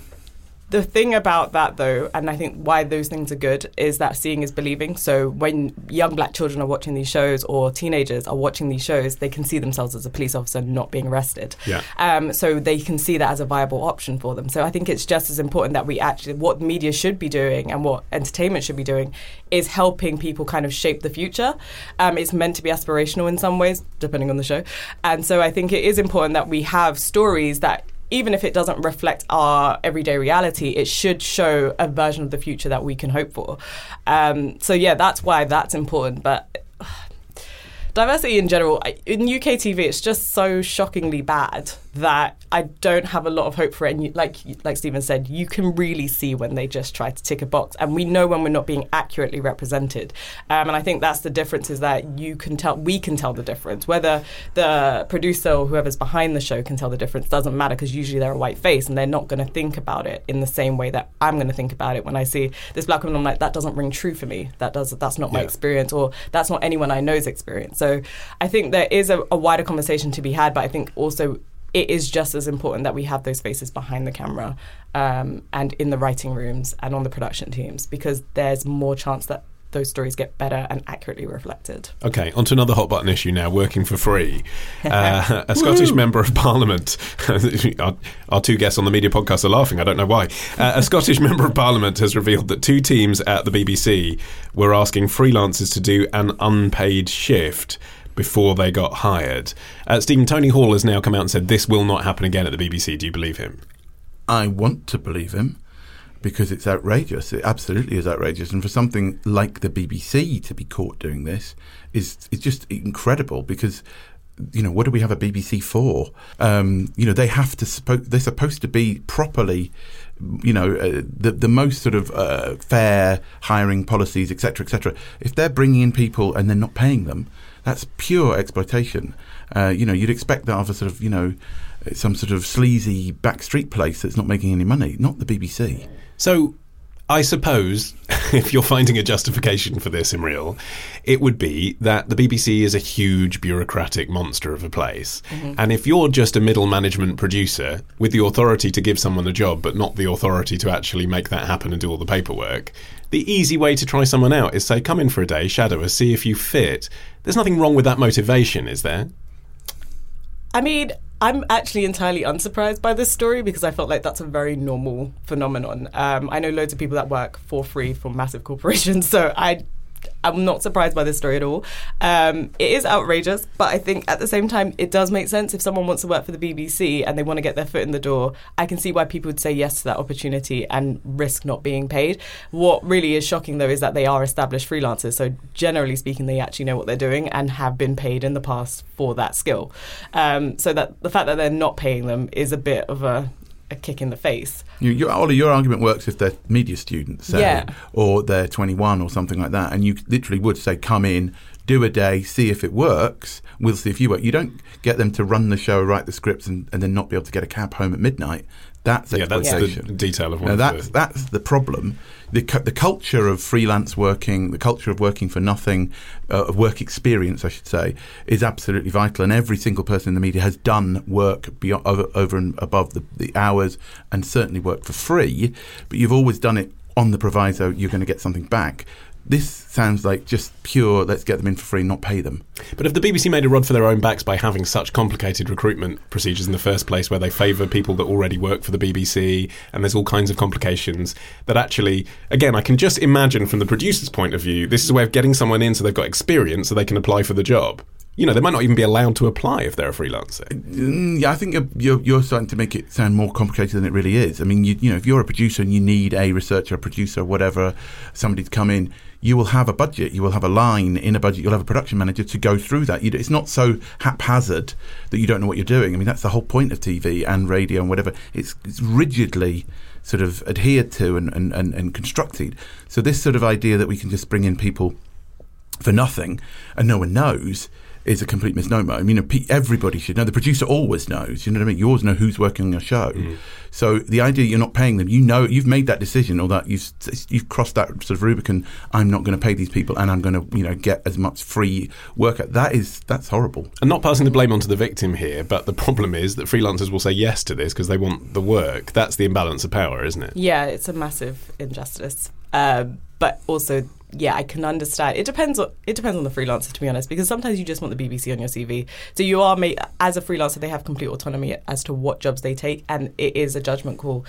the thing about that, though, and I think why those things are good, is that seeing is believing. So when young black children are watching these shows or teenagers are watching these shows, they can see themselves as a police officer not being arrested. Yeah. Um, so they can see that as a viable option for them. So I think it's just as important that we actually, what media should be doing and what entertainment should be doing is helping people kind of shape the future. Um, it's meant to be aspirational in some ways, depending on the show. And so I think it is important that we have stories that even if it doesn't reflect our everyday reality, it should show a version of the future that we can hope for. Um, so yeah, that's why that's important. But diversity in general in UK TV, it's just so shockingly bad that I don't have a lot of hope for it. And you, like like Steven said, you can really see when they just try to tick a box, and we know when we're not being accurately represented. Um, and I think that's the difference is that you can tell, we can tell the difference. Whether the producer or whoever's behind the show can tell the difference doesn't matter because usually they're a white face and they're not going to think about it in the same way that I'm going to think about it when I see this black woman. I'm like, that doesn't ring true for me. That does that's not my Yeah. experience, or that's not anyone I know's experience. So I think there is a, a wider conversation to be had, but I think also it is just as important that we have those faces behind the camera um, and in the writing rooms and on the production teams because there's more chance that those stories get better and accurately reflected. Okay, on to another hot button issue now working for free. Uh, a Scottish Member of Parliament, our, our two guests on the media podcast are laughing, I don't know why. Uh, a Scottish Member of Parliament has revealed that two teams at the BBC were asking freelancers to do an unpaid shift before they got hired. Uh, Steven Tony Hall has now come out and said this will not happen again at the BBC. Do you believe him? I want to believe him because it's outrageous. It absolutely is outrageous, and for something like the BBC to be caught doing this is is just incredible. Because you know what do we have a BBC for? Um, you know they have to. Suppo- they're supposed to be properly. You know uh, the the most sort of uh, fair hiring policies, etc., etc. If they're bringing in people and they're not paying them, that's pure exploitation. Uh, you know you'd expect that of a sort of you know some sort of sleazy backstreet place that's not making any money, not the BBC. So, I suppose if you're finding a justification for this, Imriel, it would be that the BBC is a huge bureaucratic monster of a place. And if you're just a middle management producer with the authority to give someone a job, but not the authority to actually make that happen and do all the paperwork, the easy way to try someone out is say, come in for a day, shadow us, see if you fit. There's nothing wrong with that motivation, is there? I mean, I'm actually entirely unsurprised by this story because I felt like that's a very normal phenomenon. Um, I know loads of people that work for free for massive corporations, so I. I'm not surprised by this story at all. Um, it is outrageous, but I think at the same time, it does make sense. If someone wants to work for the BBC and they want to get their foot in the door, I can see why people would say yes to that opportunity and risk not being paid. What really is shocking, though, is that they are established freelancers. So, generally speaking, they actually know what they're doing and have been paid in the past for that skill. Um, so, that the fact that they're not paying them is a bit of a, a kick in the face. You, your, Olly, your argument works if they're media students, say, Yeah. or they're 21 or something like that, and you literally would say, come in, do a day, see if it works. We'll see if you work. You don't get them to run the show, write the scripts, and, and then not be able to get a cab home at midnight. That's Yeah, that's the detail of one Now, that's the- that's the problem. The cu- the culture of freelance working, the culture of working for nothing, uh, of work experience, I should say, is absolutely vital. And every single person in the media has done work beyond, over, over and above the, the hours, and certainly work for free. But you've always done it on the proviso you're going to get something back. This sounds like just pure. Let's get them in for free, not pay them. But if the BBC made a rod for their own backs by having such complicated recruitment procedures in the first place, where they favour people that already work for the BBC, and there's all kinds of complications, that actually, again, I can just imagine from the producer's point of view, this is a way of getting someone in so they've got experience so they can apply for the job. You know, they might not even be allowed to apply if they're a freelancer. Mm, yeah, I think you're, you're, you're starting to make it sound more complicated than it really is. I mean, you, you know, if you're a producer and you need a researcher, a producer, whatever, somebody to come in, you will have a budget, you will have a line in a budget, you'll have a production manager to go through that. You, it's not so haphazard that you don't know what you're doing. I mean, that's the whole point of TV and radio and whatever. It's, it's rigidly sort of adhered to and, and, and, and constructed. So this sort of idea that we can just bring in people for nothing and no one knows is a complete misnomer. I mean, you know, everybody should know. The producer always knows. You know what I mean? You always know who's working on your show. So the idea you're not paying them, you know, you've made that decision, or that you've you've crossed that sort of Rubicon. I'm not going to pay these people, and I'm going to you know get as much free work. That is that's horrible. And not passing the blame onto the victim here, but the problem is that freelancers will say yes to this because they want the work. That's the imbalance of power, isn't it? Yeah, it's a massive injustice. Um, but also, yeah, I can understand. It depends on it depends on the freelancer, to be honest, because sometimes you just want the BBC on your CV. So you are made as a freelancer, they have complete autonomy as to what jobs they take, and it is a judgment call.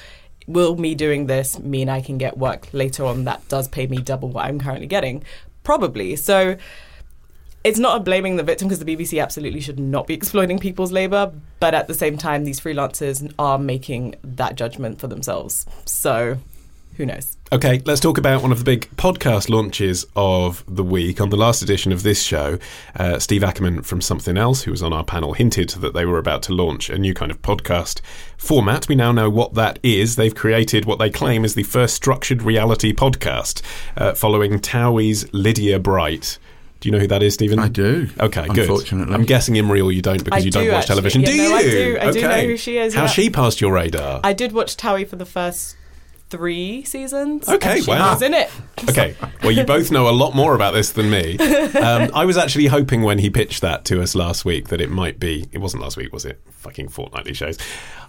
Will me doing this mean I can get work later on that does pay me double what I'm currently getting? Probably. So it's not a blaming the victim because the BBC absolutely should not be exploiting people's labour, but at the same time, these freelancers are making that judgment for themselves. So who knows? Okay, let's talk about one of the big podcast launches of the week. On the last edition of this show, uh, Steve Ackerman from Something Else, who was on our panel, hinted that they were about to launch a new kind of podcast format. We now know what that is. They've created what they claim is the first structured reality podcast, uh, following Towie's Lydia Bright. Do you know who that is, Steven? I do. Okay, good. Unfortunately. I'm guessing Imriel you don't because I you don't watch actually. television. Yeah, do no, you? I do. I do know who she is, How yeah. she passed your radar? I did watch Towie for the first three seasons. Okay, wow. was in it. Okay, well, you both know a lot more about this than me. Um, I was actually hoping when he pitched that to us last week that it might be. It wasn't last week, was it? Fucking fortnightly shows.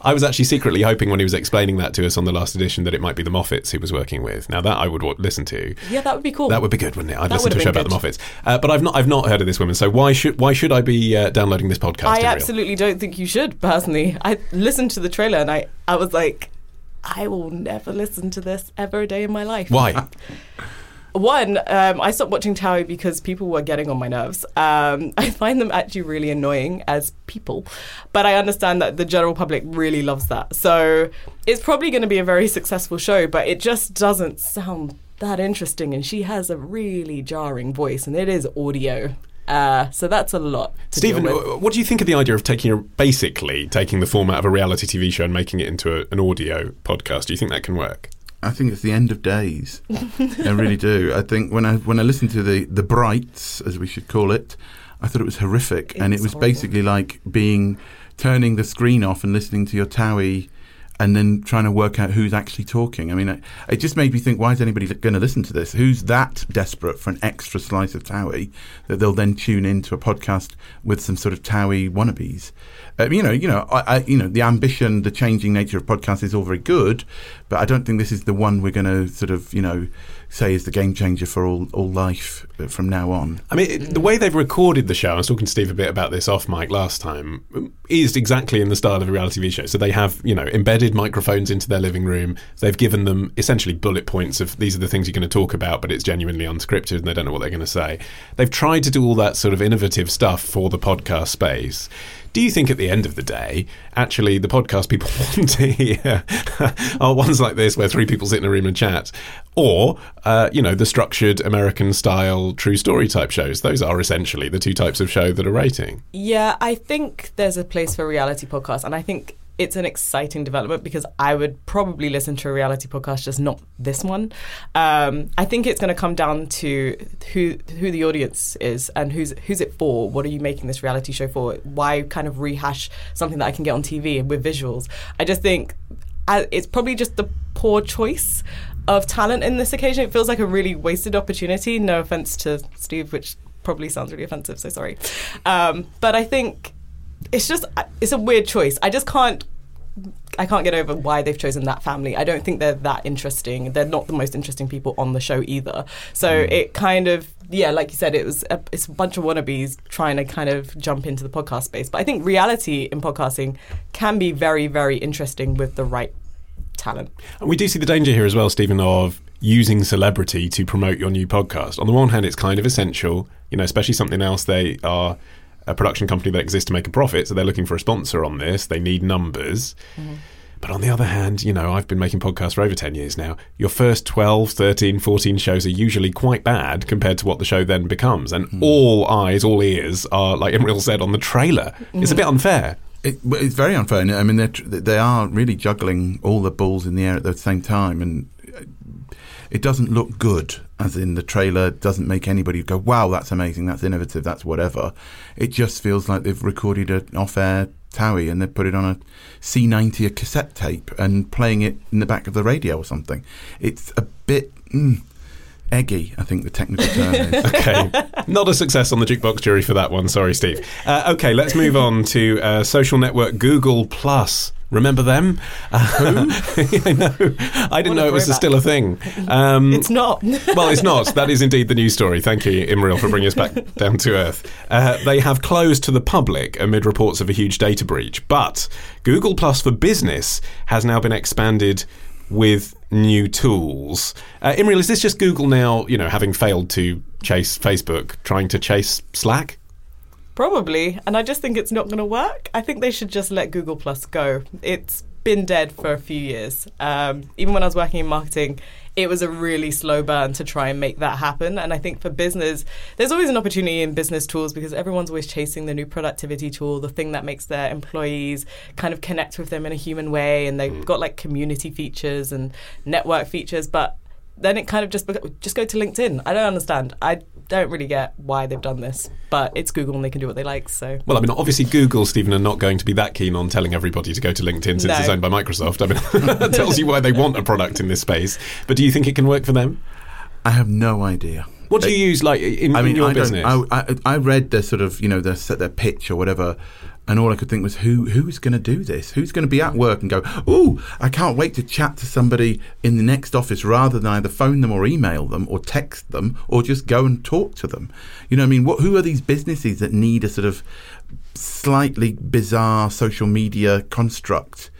I was actually secretly hoping when he was explaining that to us on the last edition that it might be the Moffats he was working with. Now that I would wa- listen to. Yeah, that would be cool. That would be good, wouldn't it? I'd That listen to a show have about the Moffats. Uh, but I've not, I've not heard of this woman. So why should, why should I be uh, downloading this podcast? I absolutely don't think you should, personally. I listened to the trailer and I, I was like, I will never listen to this ever a day in my life. Why? One, um, I stopped watching Towie because people were getting on my nerves. Um, I find them actually really annoying as people, but I understand that the general public really loves that. So it's probably going to be a very successful show, but it just doesn't sound that interesting. And she has a really jarring voice, and it is audio. Uh, so that's a lot. Steven, deal with. uh, what do you think of the idea of taking a, basically taking the format of a reality TV show and making it into a, an audio podcast? Do you think that can work? I think it's the end of days. I really do. I think when I when I listened to the the Brights, as we should call it, I thought it was horrific, and it was horrible. basically like being turning the screen off and listening to your Towie and then trying to work out who's actually talking. I mean, it, it just made me think: Why is anybody going to listen to this? Who's that desperate for an extra slice of Towie that they'll then tune into a podcast with some sort of Towie wannabes? Uh, you know, you know, I, I, you know, the ambition, the changing nature of podcasts is all very good, but I don't think this is the one we're going to sort of, you know, say is the game changer for all, all life uh, from now on. I mean, the way they've recorded the show, I was talking to Steve a bit about this off mic last time, is exactly in the style of a reality TV show. So they have, you know, embedded microphones into their living room. They've given them essentially bullet points of these are the things you're going to talk about, but it's genuinely unscripted and they don't know what they're going to say. They've tried to do all that sort of innovative stuff for the podcast space. Do you think at the end of the day, actually, the podcast people want to hear are ones like this where three people sit in a room and chat, or uh, you know the structured American style true story type shows? Those are essentially the two types of show that are rating. Yeah, I think there's a place for reality podcasts, and I think it's an exciting development because I would probably listen to a reality podcast, just not this one. Um, I think it's going to come down to who who the audience is and who's who's it for. What are you making this reality show for? Why kind of rehash something that I can get on TV with visuals? I just think uh, it's probably just the poor choice of talent in this occasion. It feels like a really wasted opportunity. No offense to Steve, which probably sounds really offensive. So sorry, um, but I think it's just it's a weird choice. I just can't I can't get over why they've chosen that family. I don't think they're that interesting. They're not the most interesting people on the show either. So mm. it kind of yeah, like you said, it was a, it's a bunch of wannabes trying to kind of jump into the podcast space. But I think reality in podcasting can be very very interesting with the right talent. And we do see the danger here as well, Steven, of using celebrity to promote your new podcast. On the one hand, it's kind of essential, you know, especially something else they are a production company that exists to make a profit, so they're looking for a sponsor on this. They need numbers. Mm-hmm. But on the other hand, you know, I've been making podcasts for over 10 years now. Your first 12, 13, 14 shows are usually quite bad compared to what the show then becomes. And mm. all eyes, all ears are, like Imriel said, on the trailer. Mm. It's a bit mm-hmm. unfair. It, it's very unfair. I mean, they are really juggling all the balls in the air at the same time. And it doesn't look good, as in the trailer doesn't make anybody go, wow, that's amazing, that's innovative, that's whatever. It just feels like they've recorded an off air Towie and they've put it on a C90, a cassette tape, and playing it in the back of the radio or something. It's a bit. Mm, eggy, I think the technical term is. okay. Not a success on the jukebox jury for that one. Sorry, Steve. Uh, okay, let's move on to uh, social network Google Plus. Remember them? Uh, I know. I didn't know it was a still a thing. Um, it's not. well, it's not. That is indeed the news story. Thank you, Imriel, for bringing us back down to earth. Uh, they have closed to the public amid reports of a huge data breach, but Google Plus for Business has now been expanded with new tools. Uh, Imriel, is this just Google now, you know, having failed to chase Facebook, trying to chase Slack? Probably, and I just think it's not going to work. I think they should just let Google Plus go. It's been dead for a few years. Um, even when I was working in marketing, it was a really slow burn to try and make that happen. And I think for business, there's always an opportunity in business tools because everyone's always chasing the new productivity tool, the thing that makes their employees kind of connect with them in a human way. And they've got like community features and network features. But then it kind of just just go to LinkedIn. I don't understand. I don't really get why they've done this, but it's Google and they can do what they like. So well, I mean, obviously Google, Steven, are not going to be that keen on telling everybody to go to LinkedIn since no. it's owned by Microsoft. I mean, that tells you why they want a product in this space. But do you think it can work for them? I have no idea. What do you use, like in, I mean, in your I business? I, I, I read their sort of you know the their pitch or whatever and all I could think was, who who's going to do this? Who's going to be at work and go, oh, I can't wait to chat to somebody in the next office rather than either phone them or email them or text them or just go and talk to them. You know, I mean, what? Who are these businesses that need a sort of slightly bizarre social media construct?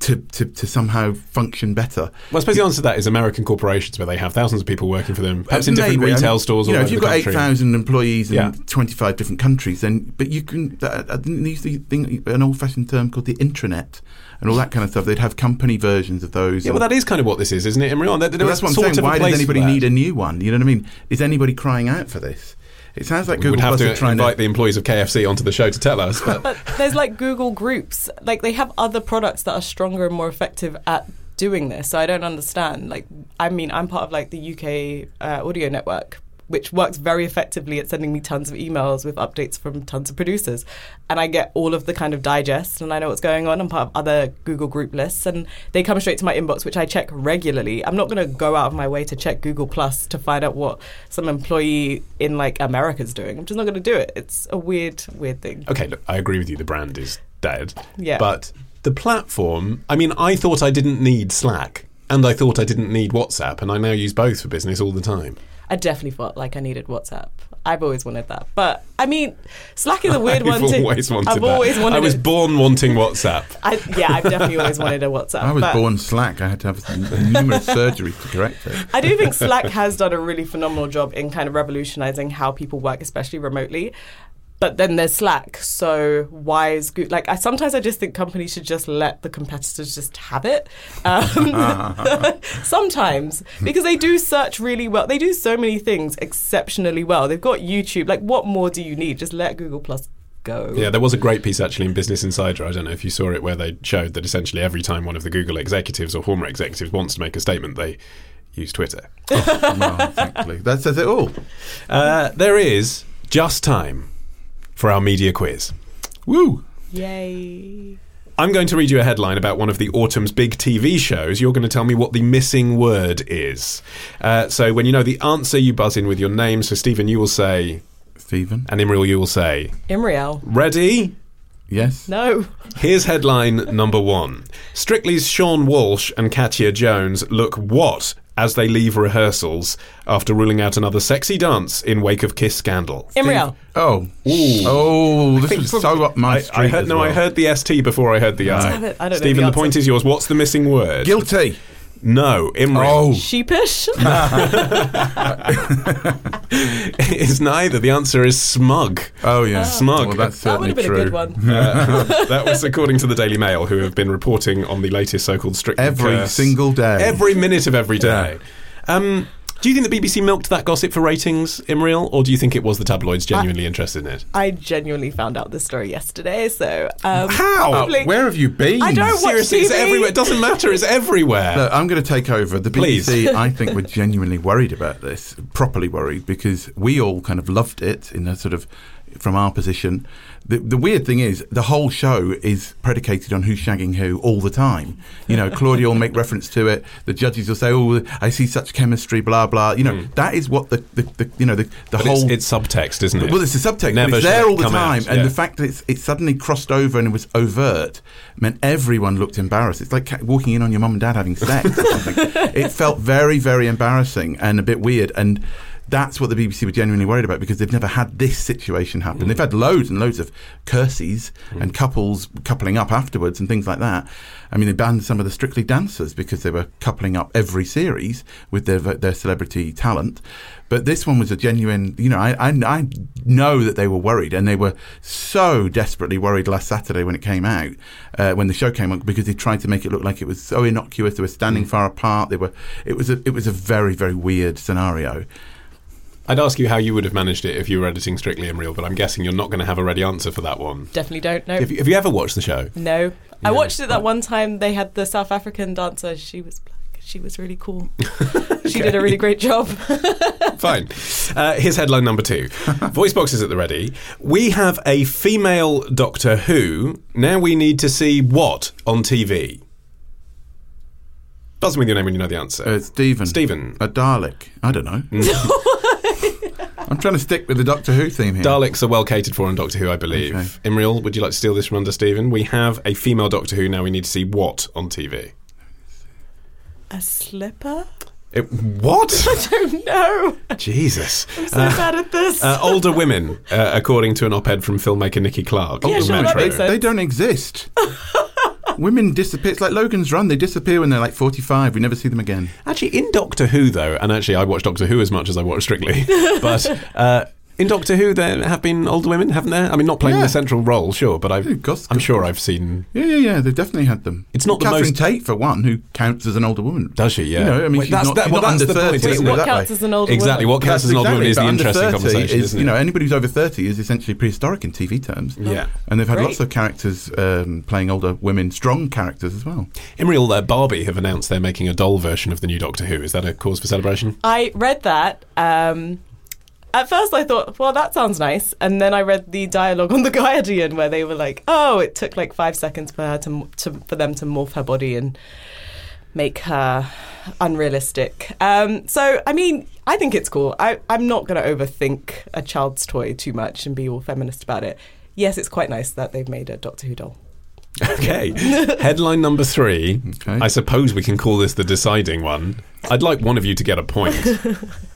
To, to, to somehow function better. Well, I suppose the answer to that is American corporations where they have thousands of people working for them, uh, perhaps in different Maybe. retail stores. You know, if you've got eight thousand employees in yeah. twenty-five different countries, then but you can. I didn't use the thing, an old-fashioned term called the intranet and all that kind of stuff. They'd have company versions of those. Yeah, well, that is kind of what this is, isn't it, Imriel? There, that's what I'm saying. Why does anybody need a new one? You know what I mean? Is anybody crying out for this? It sounds like Google would have Plus to invite to... the employees of KFC onto the show to tell us. But. but there's like Google Groups, like they have other products that are stronger and more effective at doing this. So I don't understand. Like, I mean, I'm part of like the UK uh, audio network. Which works very effectively at sending me tons of emails with updates from tons of producers. And I get all of the kind of digest and I know what's going on. I'm part of other Google group lists and they come straight to my inbox, which I check regularly. I'm not going to go out of my way to check Google Plus to find out what some employee in like America's doing. I'm just not going to do it. It's a weird, weird thing. Okay, look, I agree with you. The brand is dead. Yeah. But the platform, I mean, I thought I didn't need Slack and I thought I didn't need WhatsApp, and I now use both for business all the time. I definitely felt like I needed WhatsApp. I've always wanted that, but I mean, Slack is a weird I've one. To, always wanted I've that. always wanted. I was it. born wanting WhatsApp. I, yeah, I've definitely always wanted a WhatsApp. I was but born slack. I had to have numerous surgeries to correct it. I do think Slack has done a really phenomenal job in kind of revolutionizing how people work, especially remotely. But then there's Slack, so why is Google? Like, I sometimes I just think companies should just let the competitors just have it. Um, sometimes because they do search really well. They do so many things exceptionally well. They've got YouTube. Like, what more do you need? Just let Google Plus go. Yeah, there was a great piece actually in Business Insider. I don't know if you saw it, where they showed that essentially every time one of the Google executives or former executives wants to make a statement, they use Twitter. well, thankfully, that says it all. Uh, there is just time for our media quiz. Woo! Yay! I'm going to read you a headline about one of the autumn's big TV shows. You're going to tell me what the missing word is. Uh, so when you know the answer, you buzz in with your name. So Steven, you will say Steven. and Imriel, you will say Imriel. ready. Yes. No. Here's headline number one. Strictly's Seann Walsh and Katya Jones look what as they leave rehearsals after ruling out another sexy dance in wake of Kiss scandal. Imriel. Oh. Oh, oh this was so up my I, street. I heard as no, I heard the ST before I heard the I. Damn it, I don't know Steven, the the, point is yours. What's the missing word? Guilty. No, Imriel. Oh. Sheepish. it's neither. The answer is smug. Oh, yeah. Smug. Well, that's that would certainly have been true. a good one. Uh, that was according to the Daily Mail, who have been reporting on the latest so-called strict Every curse. single day. every minute of every day. Um, do you think the BBC milked that gossip for ratings, Imriel, or do you think it was the tabloids genuinely interested in it? I genuinely found out this story yesterday, so um, How? probably- Where have you been? I don't watch Seriously, it's everywhere. It doesn't matter. It's everywhere. Look, I'm going to take over. The Please. BBC, I think, were genuinely worried about this, properly worried, because we all kind of loved it in a sort of from our position. The, the weird thing is, the whole show is predicated on who's shagging who all the time. You know, Claudia will make reference to it. The judges will say, "Oh, I see such chemistry," blah blah. You know, hmm. that is what the, the, the you know the, the. Whole it's, it's subtext, isn't it? well, it's a subtext, Never but it's there all the time, out, and yeah. the fact that it's, it suddenly crossed over and it was overt meant everyone looked embarrassed. It's like walking in on your mum and dad having sex or something. it felt very, very embarrassing and a bit weird, and that's what the BBC were genuinely worried about because they've never had this situation happen. They've had loads and loads of curses and couples coupling up afterwards and things like that. I mean, they banned some of the Strictly dancers because they were coupling up every series with their their celebrity talent. But this one was a genuine, you know, I, I, I know that they were worried and they were so desperately worried last Saturday when it came out, uh, when the show came on, because they tried to make it look like it was so innocuous. They were standing far apart. They were, it was a, it was a very, very weird scenario. I'd ask you how you would have managed it if you were editing Strictly Imriel, but I'm guessing you're not going to have a ready answer for that one. Definitely don't know. Have you, have you ever watched the show? No, I watched it that one time. They had the South African dancer. She was black. She was really cool. She did a really great job. Fine. Uh, here's headline number two. Voice boxes at the ready. We have a female Doctor Who. Now we need to see what on TV? Buzz me with your name when you know the answer. Uh, Steven. Steven. A Dalek. I don't know. I'm trying to stick with the Doctor Who theme here. Daleks are well catered for in Doctor Who, I believe. Okay. Imriel, would you like to steal this from under Steven? We have a female Doctor Who. Now we need to see what on TV? a slipper? It, what? I don't know. Jesus. I'm so bad at this. Uh, older women, uh, according to an op-ed from filmmaker Nikki Clark. Yeah, in sure, that Metro. makes sense. They don't exist. Women disappear. It's like Logan's Run. They disappear when they're like 45. We never see them again. Actually, in Doctor Who, though, and actually, I watch Doctor Who as much as I watch Strictly, but uh, in Doctor Who, there have been older women, haven't there? I mean, not playing Yeah. the central role, sure, but I've, Yeah, Gos- I'm sure I've seen. Yeah, yeah, yeah. They've definitely had them. It's not the Catherine most- Tate, for one, who counts as an older woman. Does she? Yeah. You know, I mean, Wait, she's that's- not, that- she's well, not that's under the point, 30. isn't put it? it what that counts way. as an older Exactly. woman? What counts That's as an older woman is the interesting conversation, is, isn't you it? know, anybody who's over 30 is essentially prehistoric in TV terms. Yeah. And they've had Great. lots of characters um, playing older women, strong characters as well. Imriel, uh, Barbie have announced they're making a doll version of the new Doctor Who. Is that a cause for celebration? I read that. Um, at first I thought, well, that sounds nice. And then I read the dialogue on The Guardian where they were like, oh, it took like five seconds for her to, to for them to morph her body and make her unrealistic. Um, so, I mean, I think it's cool. I, I'm not going to overthink a child's toy too much and be all feminist about it. Yes, it's quite nice that they've made a Doctor Who doll. Okay. Headline number three. Okay. I suppose we can call this the deciding one. I'd like one of you to get a point.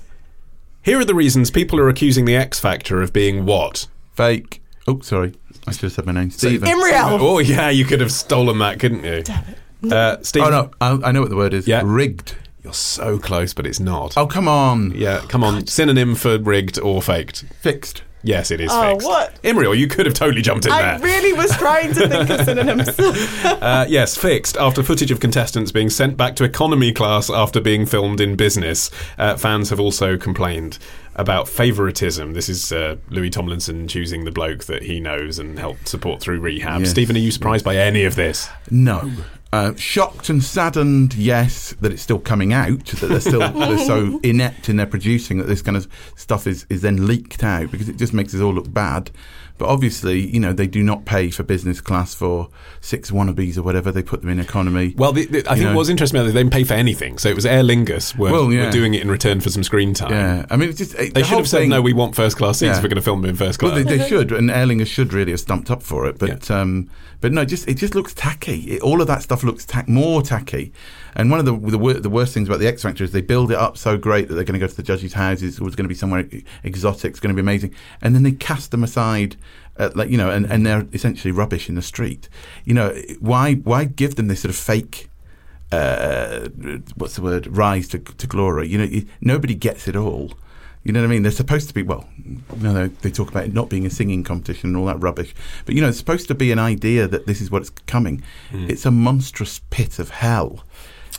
Here are the reasons people are accusing the X Factor of being what? Fake. Oh, sorry. I should have said my name. Steven. Imriel! Oh, yeah, you could have stolen that, couldn't you? Damn it. Uh, Steven, Oh, no. I, I know what the word is. Yeah. Rigged. you're so close, but it's not. Oh, come on. Yeah, come on. Synonym for rigged or faked. Fixed. Yes, it is Oh, fixed. what? Imriel, you could have totally jumped in I there. I really was trying to think of synonyms. Uh, yes, fixed. After footage of contestants being sent back to economy class after being filmed in business, uh, fans have also complained about favouritism. This is uh, Louis Tomlinson choosing the bloke that he knows and helped support through rehab. Yes. Steven, are you surprised by any of this? No. Uh, shocked and saddened, yes, that it's still coming out, that they're still they're so inept in their producing that this kind of stuff is, is then leaked out because it just makes us all look bad. But obviously, you know, they do not pay for business class for six wannabes or whatever. They put them in economy. Well, the, the, I think know. was interesting about it, they didn't pay for anything. So it was Aer Lingus were, Well, yeah. were doing it in return for some screen time. yeah, I mean, it's just They should have said, no, we want first class seats Yeah. if we're going to film it in first class. Well, they, they should, and Aer Lingus should really have stumped up for it. But um, but no, just it just looks tacky. It, all of that stuff looks tack more tacky. And one of the the, wor- the worst things about the X Factor is they build it up so great that they're going to go to the judges' houses. It was going to be somewhere exotic. It's going to be amazing, and then they cast them aside. Uh, like you know, and, and they're essentially rubbish in the street. You know, why why give them this sort of fake uh, what's the word rise to, to glory you know you, nobody gets it all you know what I mean? They're supposed to be well. You know, they, they talk about it not being a singing competition and all that rubbish, but you know, it's supposed to be an idea that this is what's coming. Hmm. It's a monstrous pit of hell,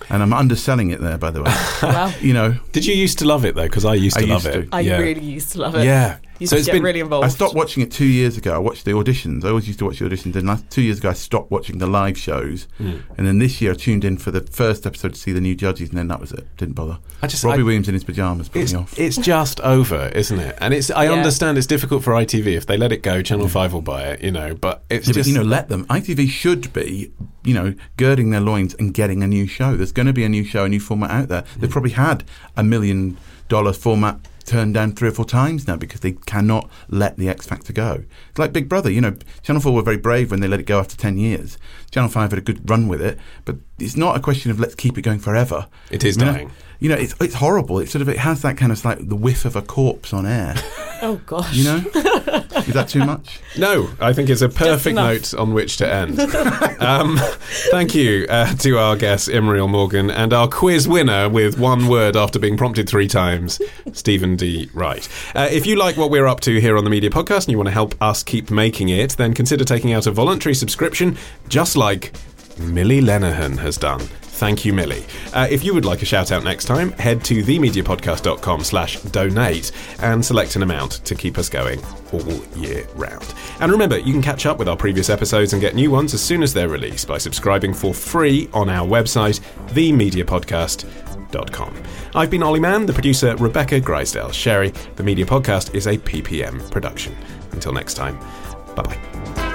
and I'm underselling it there, by the way. Wow. You know, Did you used to love it, though? Because I used I to love used it. to. I yeah. really used to love it. Yeah. Used So to it's get been- really involved. I stopped watching it two years ago. I watched the auditions. I always used to watch the auditions. And last two years ago, I stopped watching the live shows. Hmm. And then this year, I tuned in for the first episode to see the new judges, and then that was it. Didn't bother. I just- Robbie I- Williams in his pajamas put It's, me off. it's just over, isn't it? And it's I Yeah. understand it's difficult for ITV if they let it go. Channel Five will buy it, you know. But it's Yeah, but, just you know, let them. ITV should be, you know, girding their loins and getting a new show. There's going to be a new show, a new format out there. They've probably had a million dollar format turned down three or four times now because they cannot let the X Factor go. It's like Big Brother. You know, Channel Four were very brave when they let it go after ten years. Channel Five had a good run with it, but it's not a question of let's keep it going forever. It is dying. You know, it's it's horrible. It sort of it has that kind of like the whiff of a corpse on air. oh gosh. You know, is that too much? no. I think it's a perfect note on which to end. um, thank you uh, to our guest Imriel Morgan and our quiz winner with one word after being prompted three times, Steven D. Wright. Uh, if you like what we're up to here on the Media Podcast and you want to help us keep making it, then consider taking out a voluntary subscription, just like Millie Lenehan has done. Thank you, Millie. Uh, if you would like a shout out next time, head to themediapodcast.com slash donate and select an amount to keep us going all year round. And remember, you can catch up with our previous episodes and get new ones as soon as they're released by subscribing for free on our website, themediapodcast.com. I've been Olly Mann, the producer Rebecca Grisedale Sherry. The Media Podcast is a PPM production. Until next time, bye bye.